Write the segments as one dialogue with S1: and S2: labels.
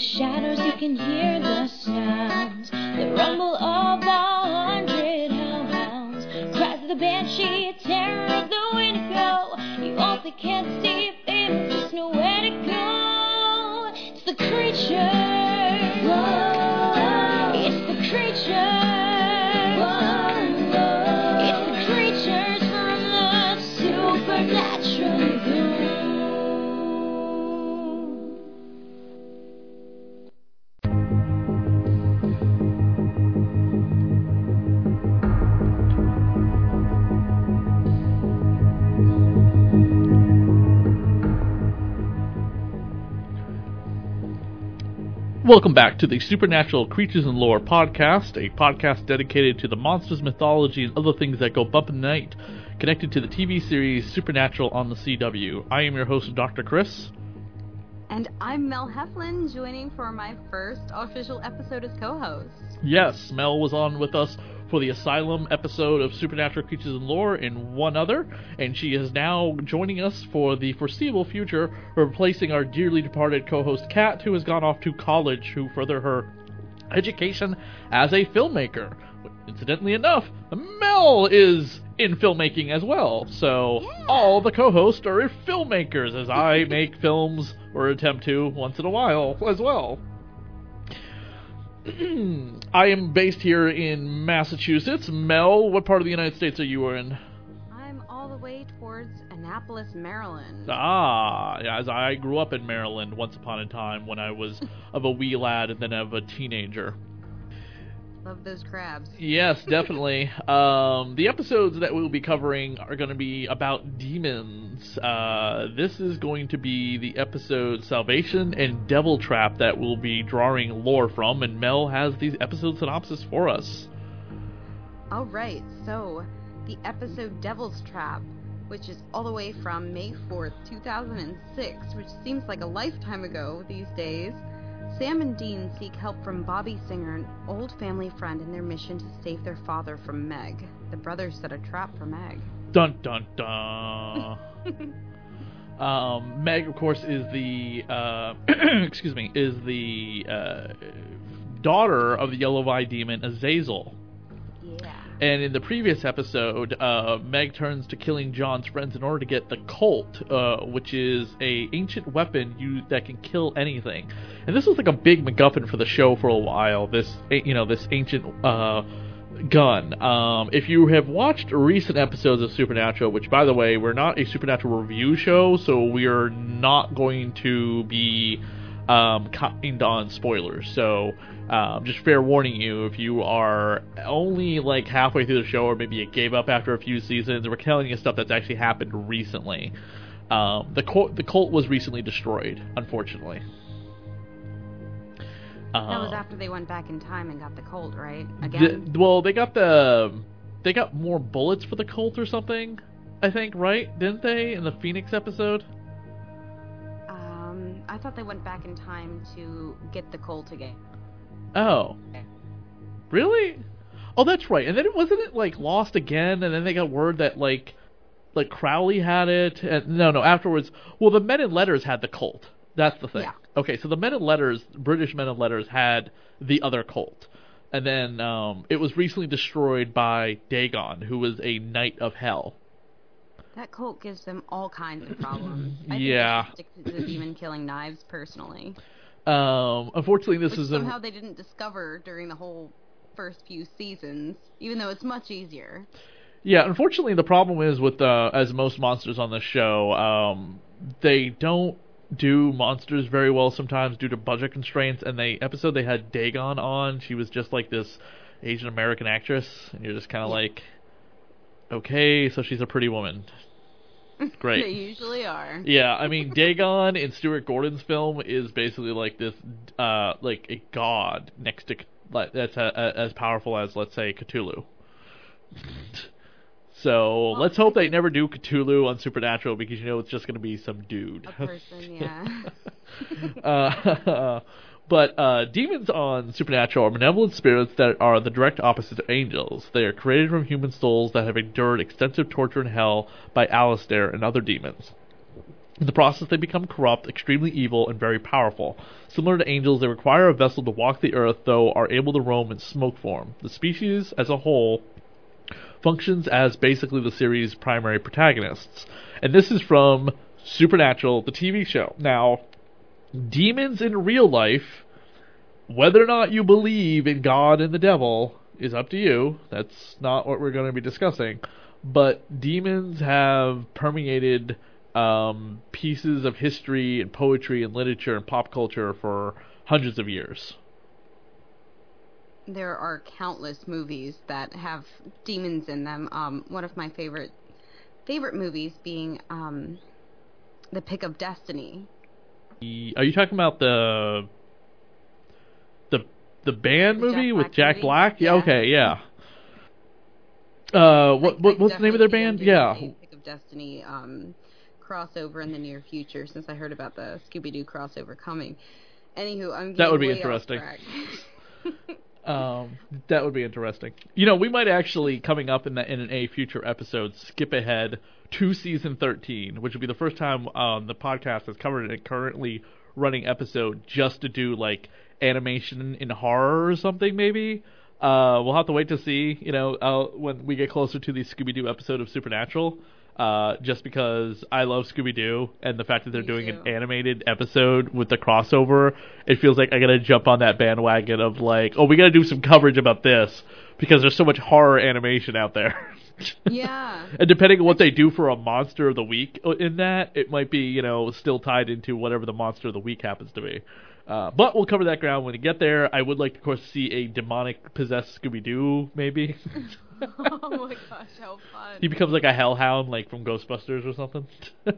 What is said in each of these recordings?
S1: The shadows you can hear the sounds, the rumble of a hundred hellhounds, cries of the banshee, terror of the windigo. You also can't see, feel, just nowhere to go. It's the creature.
S2: Welcome back to the Supernatural Creatures and Lore podcast, a podcast dedicated to the monsters, mythology, and other things that go bump in the night, connected to the TV series Supernatural on the CW. I am your host, Dr. Chris.
S3: And I'm Mel Heflin, joining for my first official episode as co-host.
S2: Yes, Mel was on with us for the Asylum episode of Supernatural Creatures and Lore and one other, and she is now joining us for the foreseeable future, replacing our dearly departed co-host Kat, who has gone off to college to further her education as a filmmaker. Incidentally enough, Mel is in filmmaking as well, so
S3: Yeah.
S2: all the co-hosts are filmmakers, as I make films or attempt to once in a while as well. I am based here in Massachusetts. Mel, what part of the United States are you in?
S3: I'm all the way towards Annapolis, Maryland.
S2: Ah, as I grew up in Maryland once upon a time when I was of a wee lad and then of a teenager.
S3: Love those crabs.
S2: Yes, definitely. um, the episodes that we'll be covering are going to be about demons. Uh, this is going to be the episode Salvation and Devil Trap that we'll be drawing lore from, and Mel has these episode synopsis for us.
S3: All right, so the episode Devil's Trap, which is all the way from May 4th, 2006, which seems like a lifetime ago these days. Sam and Dean seek help from Bobby Singer, an old family friend, in their mission to save their father from Meg. The brothers set a trap for Meg.
S2: Dun dun dun. um, Meg, of course, is the uh, excuse me, is the uh, daughter of the Yellow Eye demon Azazel. And in the previous episode, uh, Meg turns to killing John's friends in order to get the Colt, uh, which is a ancient weapon you, that can kill anything. And this was like a big MacGuffin for the show for a while. This, you know, this ancient uh, gun. Um, if you have watched recent episodes of Supernatural, which by the way, we're not a Supernatural review show, so we are not going to be um, kind on spoilers. So um, just fair warning you, if you are only like halfway through the show, or maybe you gave up after a few seasons, we're telling you stuff that's actually happened recently. Um, the Colt, the Colt was recently destroyed, unfortunately.
S3: That was
S2: Um,
S3: after they went back in time and got the Colt, right? Again?
S2: the- well, they got the they got more bullets for the Colt or something. I think right, didn't they in the Phoenix episode?
S3: I thought they went back in time to get the Colt again.
S2: Oh, really? Oh, that's right. And then it wasn't it like lost again? And then they got word that like like Crowley had it. And no, no. Afterwards, well, the Men of Letters had the Colt. That's the thing.
S3: Yeah.
S2: Okay, so the Men of Letters, British Men of Letters, had the other Colt, and then um, it was recently destroyed by Dagon, who was a knight of hell.
S3: That Colt gives them all kinds of problems. I think
S2: Yeah.
S3: they stick to the demon killing knives personally.
S2: Um, unfortunately, this
S3: Which
S2: is
S3: somehow
S2: a
S3: they didn't discover during the whole first few seasons, even though it's much easier.
S2: Yeah, unfortunately, the problem is with uh, as most monsters on the show, um, they don't do monsters very well sometimes due to budget constraints. And the episode they had Dagon on, she was just like this Asian American actress, and you're just kind of
S3: Yeah.
S2: like, okay, so she's a pretty woman. Great.
S3: they usually are.
S2: Yeah, I mean Dagon in Stuart Gordon's film is basically like this, uh, like a god next to like that's a, a, as powerful as let's say Cthulhu. So let's hope they never do Cthulhu on Supernatural because you know it's just going to be some dude.
S3: A person, yeah.
S2: uh, but uh, demons on Supernatural are benevolent spirits that are the direct opposite of angels. They are created from human souls that have endured extensive torture in hell by Alistair and other demons. In the process, they become corrupt, extremely evil, and very powerful. Similar to angels, they require a vessel to walk the earth, though are able to roam in smoke form. The species as a whole functions as basically the series' primary protagonists. And this is from Supernatural, the TV show. Now, demons in real life, whether or not you believe in God and the devil, is up to you. That's not what we're going to be discussing. But demons have permeated um, pieces of history and poetry and literature and pop culture for hundreds of years.
S3: There are countless movies that have demons in them. Um, one of my favorite favorite movies being um, The Pick of Destiny.
S2: Are you talking about the the the band
S3: The
S2: movie
S3: Jack
S2: with
S3: Black
S2: Jack
S3: movie?
S2: Black? Yeah.
S3: Yeah.
S2: Okay. Yeah. Uh, what,
S3: I-
S2: what what's the name of their
S3: definitely see them
S2: band? Yeah.
S3: Pick of Destiny um, crossover in the near future since I heard about the Scooby Doo crossover coming. Anywho, I'm
S2: That would be
S3: getting way off
S2: interesting. Um, that would be interesting. You know, we might actually coming up in the in an a future episode skip ahead to season thirteen, which would be the first time um, the podcast has covered a currently running episode just to do like animation in horror or something. Maybe uh, we'll have to wait to see. You know, uh, when we get closer to the Scooby Doo episode of Supernatural. Uh, just because I love Scooby Doo and the fact that they're
S3: Me
S2: doing an animated episode with the crossover, it feels like I gotta jump on that bandwagon of like, oh, we gotta do some coverage about this because there's so much horror animation out there.
S3: yeah.
S2: and depending on what they do for a monster of the week uh, in that, it might be you know still tied into whatever the monster of the week happens to be. Uh, but we'll cover that ground when we get there. I would like, of course, to see a demonic possessed Scooby Doo, maybe.
S3: oh my gosh, how fun.
S2: he becomes like a hellhound, like from Ghostbusters or something.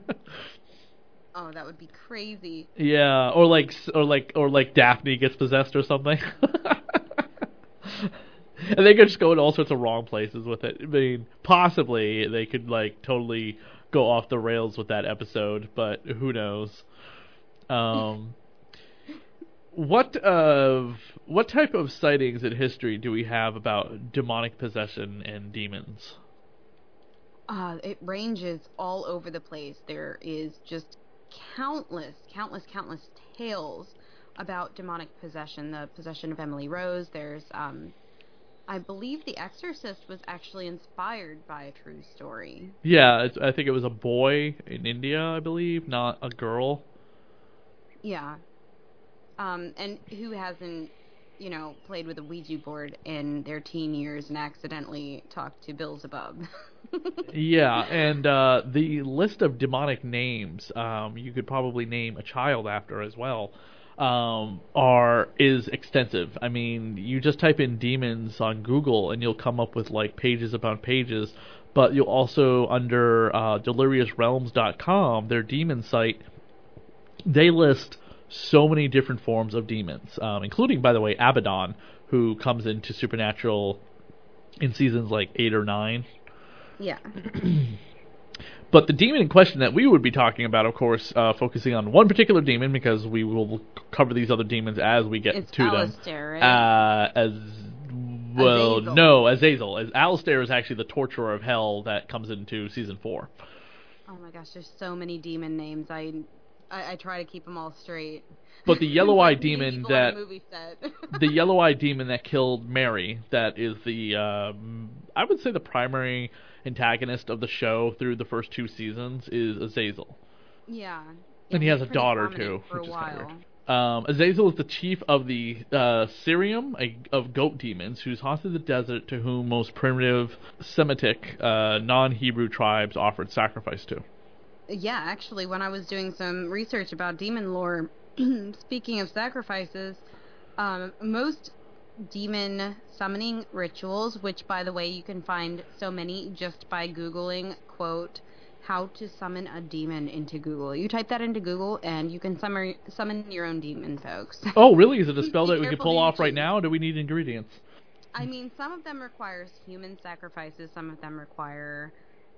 S3: Oh, that would be crazy.
S2: Yeah, or like or like or like Daphne gets possessed or something. and they could just go in all sorts of wrong places with it. I mean, possibly they could like totally go off the rails with that episode, but who knows? Um what of what type of sightings in history do we have about demonic possession and demons?
S3: Uh, it ranges all over the place. There is just countless, countless, countless tales about demonic possession. The possession of Emily Rose. There's, um, I believe, The Exorcist was actually inspired by a true story.
S2: Yeah, it's, I think it was a boy in India, I believe, not a girl.
S3: Yeah. Um, and who hasn't, you know, played with a Ouija board in their teen years and accidentally talked to Beelzebub?
S2: Yeah, and uh, the list of demonic names um, you could probably name a child after as well um, are is extensive. I mean, you just type in demons on Google and you'll come up with like pages upon pages. But you'll also under uh, DeliriumsRealm.com, their demon site, they list so many different forms of demons, um, including, by the way, Abaddon, who comes into Supernatural in seasons like eight or nine.
S3: yeah.
S2: But the demon in question that we would be talking about, of course, uh, focusing on one particular demon because we will cover these other demons as we get
S3: It's
S2: to
S3: Alistair,
S2: them.
S3: right?
S2: Uh, as well,
S3: Azazel.
S2: no, Azazel. As Alistair is actually the torturer of hell that comes into season four.
S3: Oh my gosh, there's so many demon names. I, I, I try to keep them all straight.
S2: But the yellow-eyed demon
S3: medieval
S2: that
S3: movie set.
S2: the yellow-eyed demon that killed Mary, that is the um, I would say the primary antagonist of the show through the first two seasons is Azazel.
S3: yeah.
S2: And he has a daughter, too, which is kinda weird. Um, Azazel is the chief of the uh, Seirim, a, of goat demons, who's haunted the desert to whom most primitive Semitic, uh, non-Hebrew tribes offered sacrifice to.
S3: Yeah, actually, when I was doing some research about demon lore, speaking of sacrifices, um, most demon summoning rituals, which, by the way, you can find so many just by Googling, quote, how to summon a demon into Google. You type that into Google, and you can summon summon your own demon, folks.
S2: Oh, really? Is it a spell that we could
S3: careful
S2: pull off right now? Or do we need ingredients?
S3: I mean, some of them require human sacrifices. Some of them require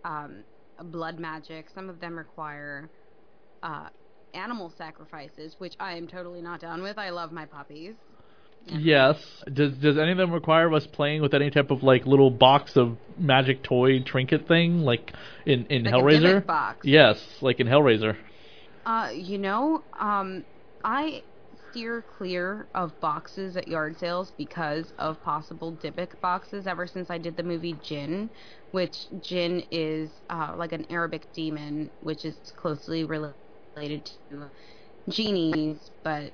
S3: um, blood magic. Some of them require uh, animal sacrifices, which I am totally not down with. I love my puppies.
S2: Yes. Does Does any of them require us playing with any type of like little box of magic toy trinket thing, like in in
S3: Like
S2: Hellraiser?
S3: box.
S2: Yes, like in Hellraiser.
S3: Uh, you know, um, I steer clear of boxes at yard sales because of possible Dybbuk boxes ever since I did the movie Jinn, which Jinn is uh, like an Arabic demon, which is closely related to genies, but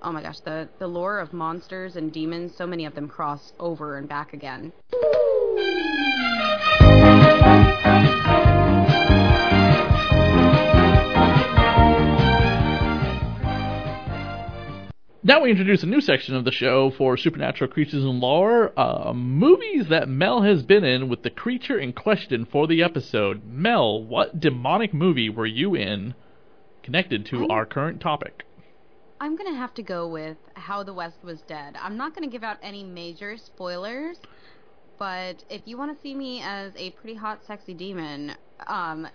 S3: oh my gosh, the, the lore of monsters and demons, so many of them cross over and back again.
S2: Now we introduce a new section of the show for supernatural creatures and lore, uh, movies that Mel has been in with the creature in question for the episode. Mel, what demonic movie were you in connected to
S3: I'm-
S2: our current topic?
S3: I'm gonna have to go with How the West Was Dead. I'm not gonna give out any major spoilers, but if you want to see me as a pretty hot, sexy demon, um,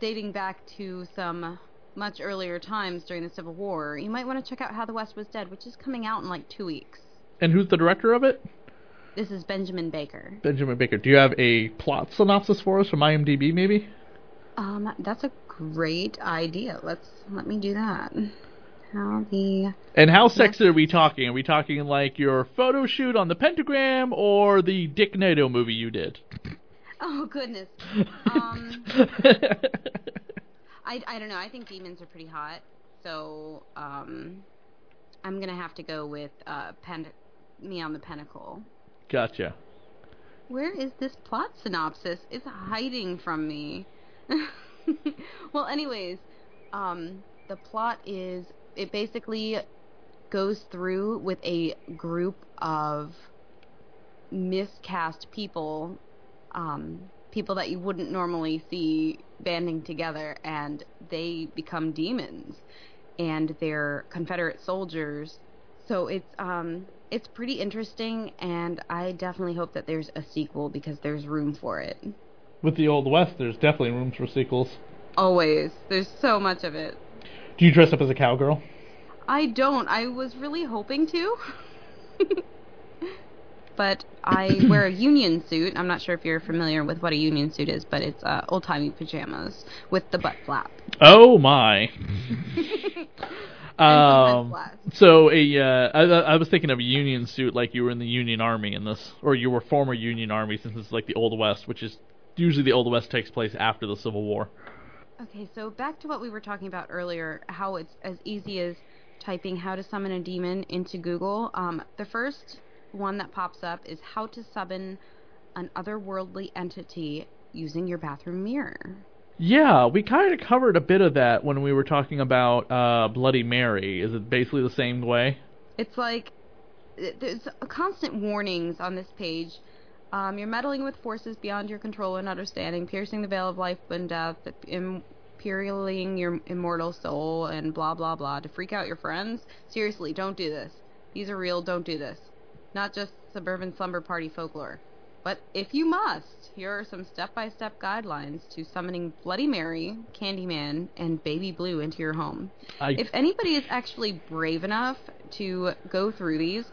S3: dating back to some much earlier times during the Civil War, you might want to check out How the West Was Dead, which is coming out in like two weeks.
S2: And who's the director of it?
S3: This is Benjamin Baker.
S2: Benjamin Baker. Do you have a plot synopsis for us from IMDb, maybe?
S3: Um, that's a great idea. Let's let me do that. How the
S2: And how sexy are we talking? Are we talking like your photo shoot on the pentagram or the Dick Nato movie you did?
S3: oh goodness. Um, I, I don't know. I think demons are pretty hot. So, um, I'm going to have to go with uh, pen- Me on the Pentacle.
S2: gotcha.
S3: Where is this plot synopsis? It's hiding from me. well, anyways, um, the plot is it basically goes through with a group of miscast people, um, people that you wouldn't normally see banding together, and they become demons, and they're Confederate soldiers. So it's um it's pretty interesting, and I definitely hope that there's a sequel because there's room for it.
S2: With the Old West, there's definitely room for sequels.
S3: Always, there's so much of it.
S2: Do you dress up as a cowgirl?
S3: I don't. I was really hoping to. but I wear a union suit. I'm not sure if you're familiar with what a union suit is, but it's uh, old timey pajamas with the butt flap.
S2: Oh my. Um, so a uh, I, I was thinking of a Union suit, like you were in the Union Army in this, or you were former Union Army, since it's like the Old West, which is usually the Old West takes place after the Civil War.
S3: Okay, so back to what we were talking about earlier, how it's as easy as typing how to summon a demon into Google. Um, the first one that pops up is how to summon an otherworldly entity using your bathroom mirror.
S2: Yeah, we kind of covered a bit of that when we were talking about uh, Bloody Mary. Is it basically the same way?
S3: It's like there's constant warnings on this page. Um, you're meddling with forces beyond your control and understanding, piercing the veil of life and death, imperiling your immortal soul, and blah blah blah to freak out your friends. Seriously, don't do this. These are real. Don't do this. Not just suburban slumber party folklore. But if you must, here are some step-by-step guidelines to summoning Bloody Mary, Candyman, and Baby Blue into your home.
S2: I
S3: If anybody is actually brave enough to go through these,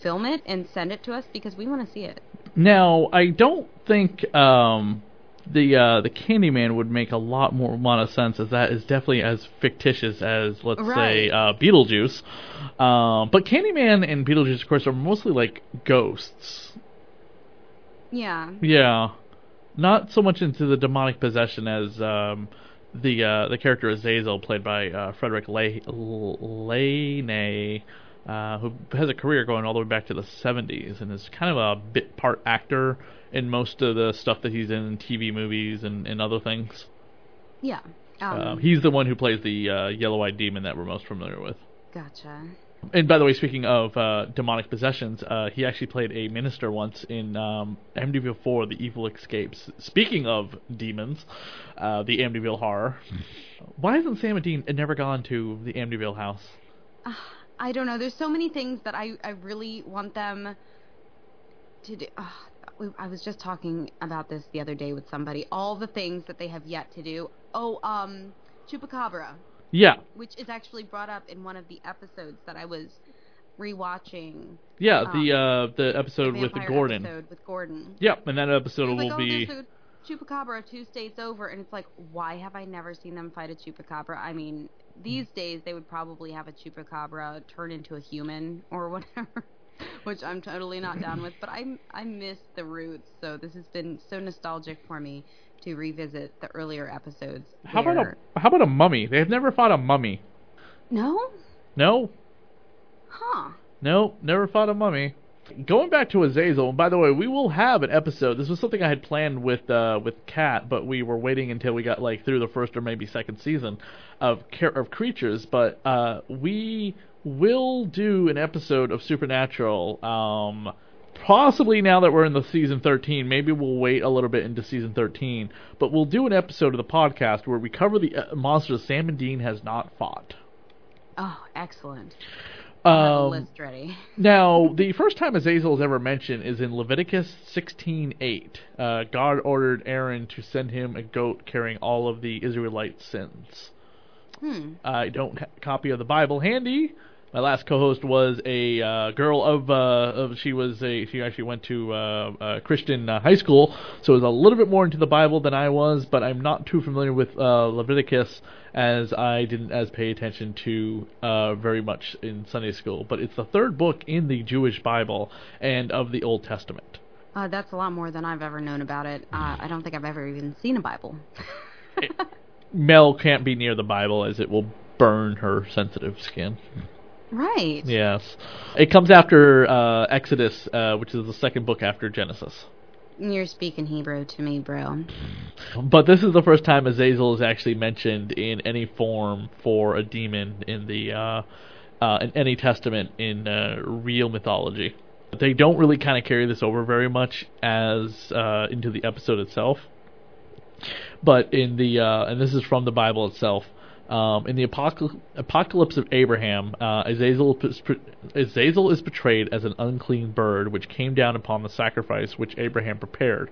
S3: film it and send it to us because we want to see it.
S2: Now, I don't think um, the uh, the Candyman would make a lot more amount of sense, as that is definitely as fictitious as, let's say, uh, Beetlejuice. Um, but Candyman and Beetlejuice, of course, are mostly like ghosts.
S3: Yeah.
S2: Yeah, not so much into the demonic possession as um, the uh, the character of Azazel, played by uh, Fredric Le- Lehne, uh, who has a career going all the way back to the 70s and is kind of a bit part actor in most of the stuff that he's in, in TV movies and, and other things.
S3: Yeah. Um,
S2: Uh, he's the one who plays the uh, yellow-eyed demon that we're most familiar with.
S3: gotcha.
S2: And by the way, speaking of uh, demonic possessions, uh, he actually played a minister once in um, Amityville 4: The Evil Escapes. Speaking of demons, uh, the Amityville horror. Why hasn't Sam and Dean never gone to the Amityville house?
S3: I don't know. There's so many things that I, I really want them to do. We- I was just talking about this the other day with somebody. All the things that they have yet to do. Oh, um, Chupacabra,
S2: Yeah,
S3: which is actually brought up in one of the episodes that I was rewatching.
S2: yeah,
S3: Um,
S2: the uh, the episode
S3: the
S2: with the Gordon.
S3: Episode with Gordon.
S2: Yep, and that episode will
S3: like, oh,
S2: be.
S3: chupacabra two states over, and it's like, why have I never seen them fight a chupacabra? I mean, these days they would probably have a chupacabra turn into a human or whatever, which I'm totally not down with. But I I miss the roots, so this has been so nostalgic for me to revisit the earlier episodes.
S2: How about a how about a mummy? They've never fought a mummy.
S3: no?
S2: No,
S3: Huh?
S2: no, never fought a mummy. Going back to Azazel, and by the way, we will have an episode. This was something I had planned with uh, with Kat, but we were waiting until we got like through the first or maybe second season of of Creatures. But uh, we will do an episode of Supernatural. Um, possibly now that we're in the season 13, maybe we'll wait a little bit into season 13. But we'll do an episode of the podcast where we cover the uh, monsters Sam and Dean has not fought.
S3: Oh, excellent.
S2: Um,
S3: list ready.
S2: now, the first time Azazel is ever mentioned is in Leviticus 16:8. Uh, God ordered Aaron to send him a goat carrying all of the Israelite sins.
S3: Hmm.
S2: I don't have a copy of the Bible handy. My last co-host was a uh, girl of, uh, of she was a she actually went to uh, uh, Christian uh, high school, so was a little bit more into the Bible than I was. But I'm not too familiar with uh, Leviticus as I didn't as pay attention to uh, very much in Sunday school. But it's the third book in the Jewish Bible and of the Old Testament.
S3: Uh, that's a lot more than I've ever known about it. Uh, I don't think I've ever even seen a Bible.
S2: Mel can't be near the Bible as it will burn her sensitive skin.
S3: right.
S2: Yes, it comes after uh, Exodus, uh, which is the second book after Genesis.
S3: You're speaking Hebrew to me, bro.
S2: But this is the first time Azazel is actually mentioned in any form for a demon in the uh, uh, in any testament in uh, real mythology. They don't really kind of carry this over very much as uh, into the episode itself. But in the uh, and this is from the Bible itself. Um, in the apocal- apocalypse of Abraham, uh, Azazel, is, Azazel is portrayed as an unclean bird which came down upon the sacrifice which Abraham prepared.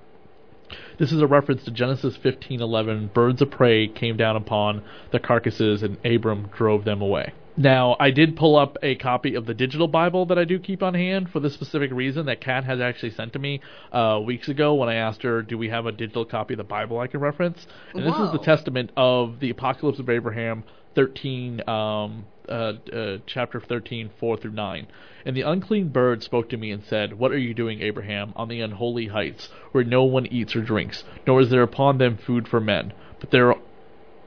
S2: This is a reference to Genesis 15:11. Birds of prey came down upon the carcasses, and Abram drove them away. Now, I did pull up a copy of the digital Bible that I do keep on hand for this specific reason that Kat has actually sent to me uh, weeks ago when I asked her, "Do we have a digital copy of the Bible I can reference?" And this is the testament of the Apocalypse of Abraham, 13, um, uh, uh, chapter 13, 4 through 9. And the unclean bird spoke to me and said, What are you doing, Abraham, on the unholy heights, where no one eats or drinks, nor is there upon them food for men? But there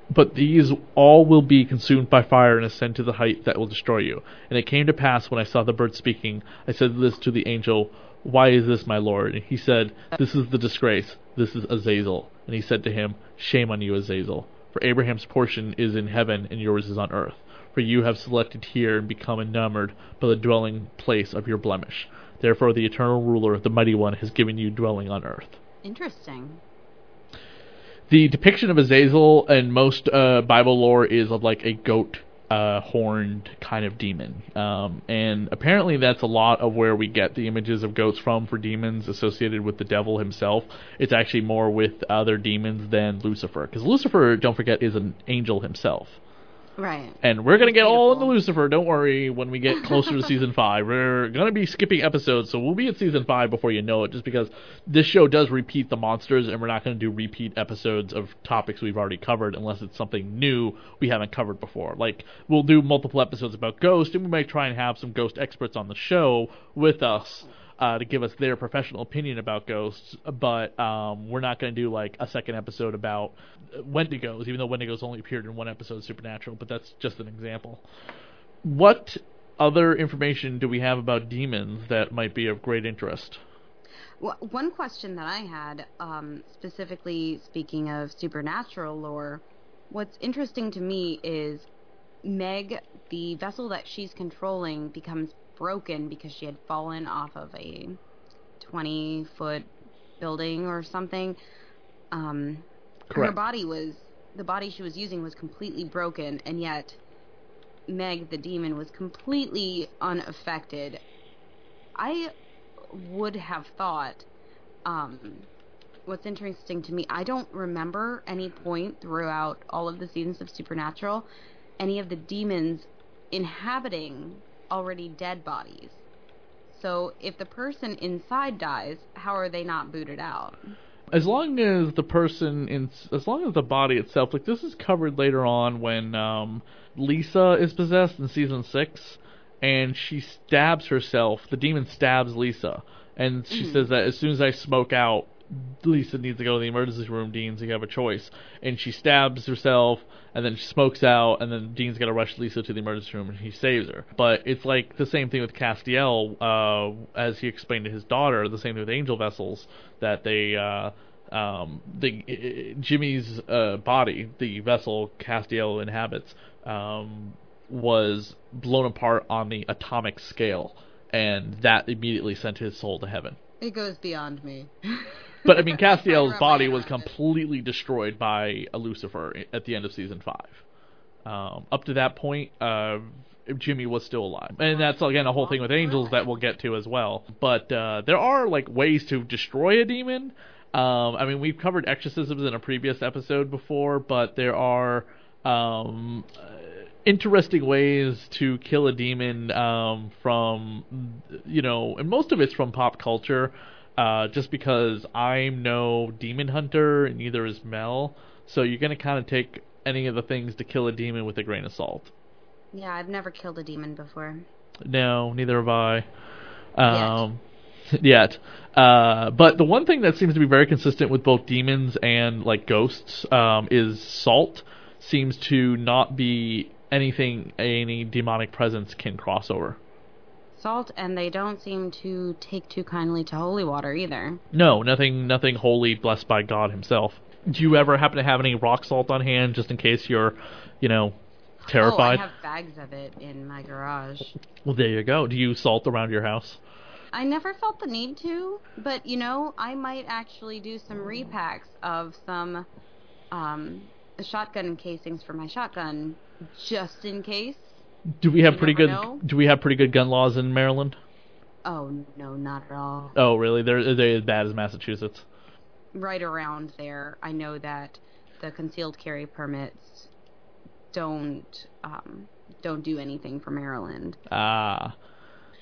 S2: but these all will be consumed by fire and ascend to the height that will destroy you. And it came to pass when I saw the bird speaking, I said this to the angel, Why is this, my lord? And he said, This is the disgrace. This is Azazel. And he said to him, Shame on you, Azazel. For Abraham's portion is in heaven, and yours is on earth. For you have selected here and become enamored by the dwelling place of your blemish. Therefore the eternal ruler, the mighty one, has given you dwelling on earth
S3: Interesting.
S2: The depiction of Azazel in most uh, Bible lore is of like a goat uh, horned kind of demon. Um, and apparently that's a lot of where we get the images of goats from for demons associated with the devil himself. It's actually more with other demons than Lucifer. Because Lucifer, don't forget, is an angel himself.
S3: Right.
S2: And we're gonna get all into. Lucifer. Don't worry. When we get closer to season five, we're gonna be skipping episodes, so we'll be at season five before you know it. Just because this show does repeat the monsters, and we're not gonna do repeat episodes of topics we've already covered unless it's something new we haven't covered before. Like we'll do multiple episodes about Ghost, and we might try and have some Ghost experts on the show with us. Uh, to give us their professional opinion about ghosts, but um, we're not going to do like a second episode about Wendigos, even though Wendigos only appeared in one episode of Supernatural, but that's just an example. What other information do we have about demons that might be of great interest?
S3: Wh- One question that I had, um, specifically speaking of supernatural lore, what's interesting to me is Meg, the vessel that she's controlling, becomes broken because she had fallen off of a 20 foot building or something. Um, her body was, the body she was using was completely broken, and yet Meg, the demon, was completely unaffected. I would have thought, um, what's interesting to me, I don't remember any point throughout all of the seasons of Supernatural any of the demons inhabiting already dead bodies. So if the person inside dies, how are they not booted out?
S2: as long as the person in as long as the body itself like this is covered later on when um Lisa is possessed in season 6 and she stabs herself the demon stabs Lisa and she
S3: Mhm.
S2: says that as soon as I smoke out Lisa needs to go to the emergency room Dean so you have a choice and she stabs herself and then she smokes out and then Dean's got to rush Lisa to the emergency room and he saves her but it's like the same thing with Castiel uh as he explained to his daughter the same thing with angel vessels that they uh um, the Jimmy's uh, body, the vessel Castiel inhabits, um, was blown apart on the atomic scale, and that immediately sent his soul to heaven.
S3: It goes beyond me.
S2: But I mean, Castiel's body was completely destroyed by a Lucifer at the end of season five. Um, up to that point, uh, Jimmy was still alive, and that's again a whole thing with angels that we'll get to as well. But uh, there are like ways to destroy a demon. Um, I mean, we've covered exorcisms in a previous episode before, but there are um, uh, interesting ways to kill a demon um, from, you know, and most of it's from pop culture. Uh, just because I'm no demon hunter, and neither is Mel, so you're gonna kind of take any of the things to kill a demon with a grain of salt.
S3: yeah, I've never killed a demon before.
S2: No, neither have I. Um, yet. Uh, but the one thing that seems to be very consistent with both demons and like ghosts um, is salt seems to not be anything any demonic presence can cross over.
S3: Salt, and they don't seem to take too kindly to holy water either.
S2: No, nothing, nothing holy, blessed by God Himself. Do you ever happen to have any rock salt on hand, just in case you're, you know, terrified?
S3: Oh, I have bags of it in my garage.
S2: Well, there you go. Do you salt around your house?
S3: I never felt the need to, but you know, I might actually do some repacks of some um, shotgun casings for my shotgun, just in case.
S2: Do we have
S3: You
S2: pretty good?
S3: know.
S2: Do we have pretty good gun laws in Maryland?
S3: Oh no, not at all.
S2: Oh, really? They're they as bad as Massachusetts.
S3: Right around there, I know that the concealed carry permits don't um, don't do anything for Maryland.
S2: Ah.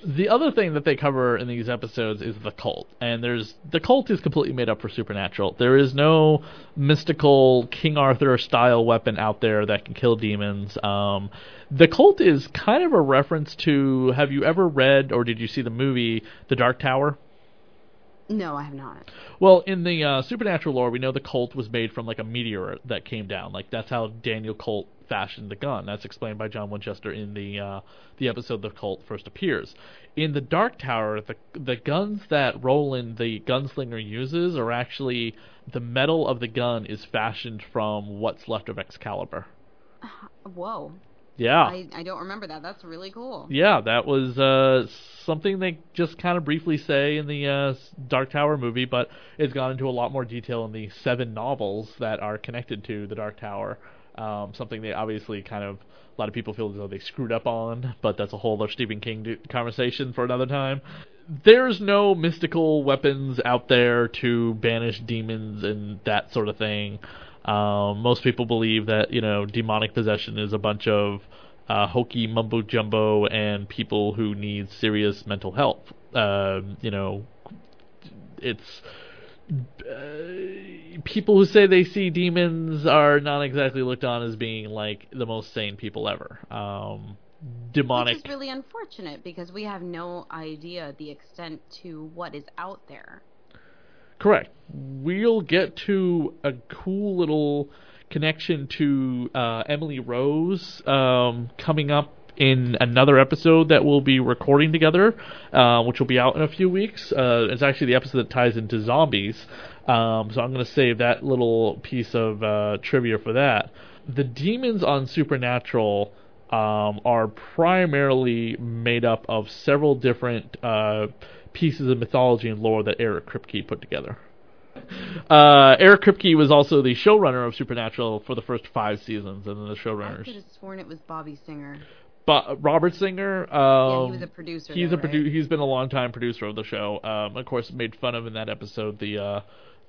S2: The other thing that they cover in these episodes is the Colt, and there's the Colt is completely made up for supernatural. There is no mystical King Arthur style weapon out there that can kill demons. Um, the Colt is kind of a reference to. Have you ever read or did you see the movie The Dark Tower?
S3: No, I have not.
S2: Well, in the uh, supernatural lore, we know the Colt was made from like a meteor that came down. Like that's how Daniel Colt fashioned the gun. That's explained by John Winchester in the uh, the episode the Colt first appears. In the Dark Tower, the the guns that Roland the gunslinger uses are actually the metal of the gun is fashioned from what's left of Excalibur.
S3: Whoa,
S2: Yeah.
S3: I, I don't remember that. That's really cool.
S2: Yeah, that was uh, something they just kind of briefly say in the uh, Dark Tower movie, but it's gone into a lot more detail in the seven novels that are connected to the Dark Tower. Um, something they obviously kind of a lot of people feel as though they screwed up on, but that's a whole other Stephen King do- conversation for another time. There's no mystical weapons out there to banish demons and that sort of thing. Um, most people believe that you know demonic possession is a bunch of uh, hokey mumbo jumbo and people who need serious mental help. Um, you know, it's uh, people who say they see demons are not exactly looked on as being like the most sane people ever. Um, demonic.
S3: Which is really unfortunate because we have no idea the extent to what is out there.
S2: Correct. We'll get to a cool little connection to uh, Emily Rose um, coming up in another episode that we'll be recording together, uh, which will be out in a few weeks. Uh, it's actually the episode that ties into zombies, um, so I'm going to save that little piece of uh, trivia for that. The demons on Supernatural um, are primarily made up of several different uh, pieces of mythology and lore that Eric Kripke put together. Uh, Eric Kripke was also the showrunner of Supernatural for the first five seasons, and then the showrunners.
S3: I could have sworn it was Bobby Singer.
S2: But Robert Singer, um,
S3: yeah, he was a producer.
S2: he's
S3: there,
S2: a produ-
S3: right?
S2: he's been a long time producer of the show. Um, of course, made fun of in that episode the uh,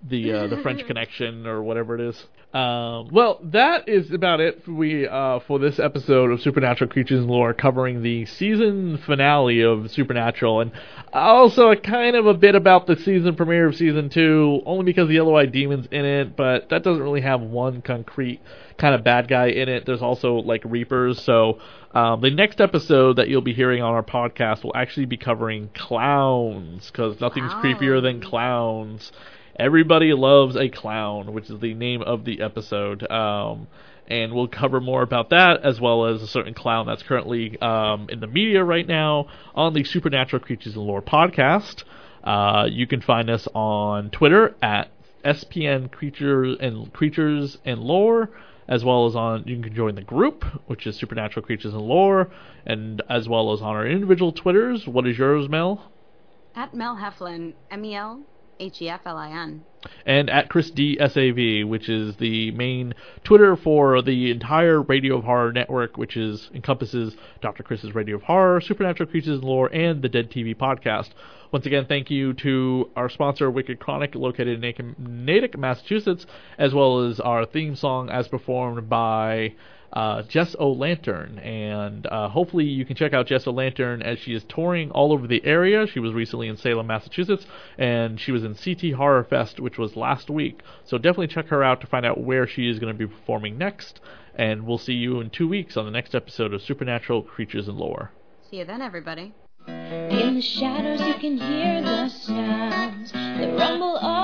S2: the uh, the French Connection or whatever it is. Um, well, that is about it for we uh, for this episode of Supernatural Creatures and Lore, covering the season finale of Supernatural, and also a kind of a bit about the season premiere of season two, only because the Yellow Eyed Demon's in it, but that doesn't really have one concrete kind of bad guy in it. There's also like Reapers, so. Um, the next episode that you'll be hearing on our podcast will actually be covering clowns, because nothing's creepier than clowns. Everybody loves a clown, which is the name of the episode. Um, and we'll cover more about that as well as a certain clown that's currently um, in the media right now on the Supernatural Creatures and Lore podcast. Uh, you can find us on Twitter at SPN Creatures and Creatures and Lore, as well as on you can join the group, which is Supernatural Creatures and Lore, and as well as on our individual Twitters. What is yours, Mel?
S3: At Mel Heflin, M E L H E F L I N.
S2: and at Chris D S A V, which is the main Twitter for the entire Radio of Horror network, which is encompasses Dr. Chris's Radio of Horror, Supernatural Creatures and Lore, and the Dead TV podcast. Once again, thank you to our sponsor, Wicked Chronic, located in Natick, Massachusetts, as well as our theme song as performed by uh, Jess O'Lantern. And uh, hopefully you can check out Jess O'Lantern as she is touring all over the area. She was recently in Salem, Massachusetts, and she was in CT Horror Fest, which was last week. So definitely check her out to find out where she is going to be performing next. And we'll see you in two weeks on the next episode of Supernatural Creatures and Lore.
S3: See you then, everybody.
S1: In the shadows you can hear the sounds, the rumble of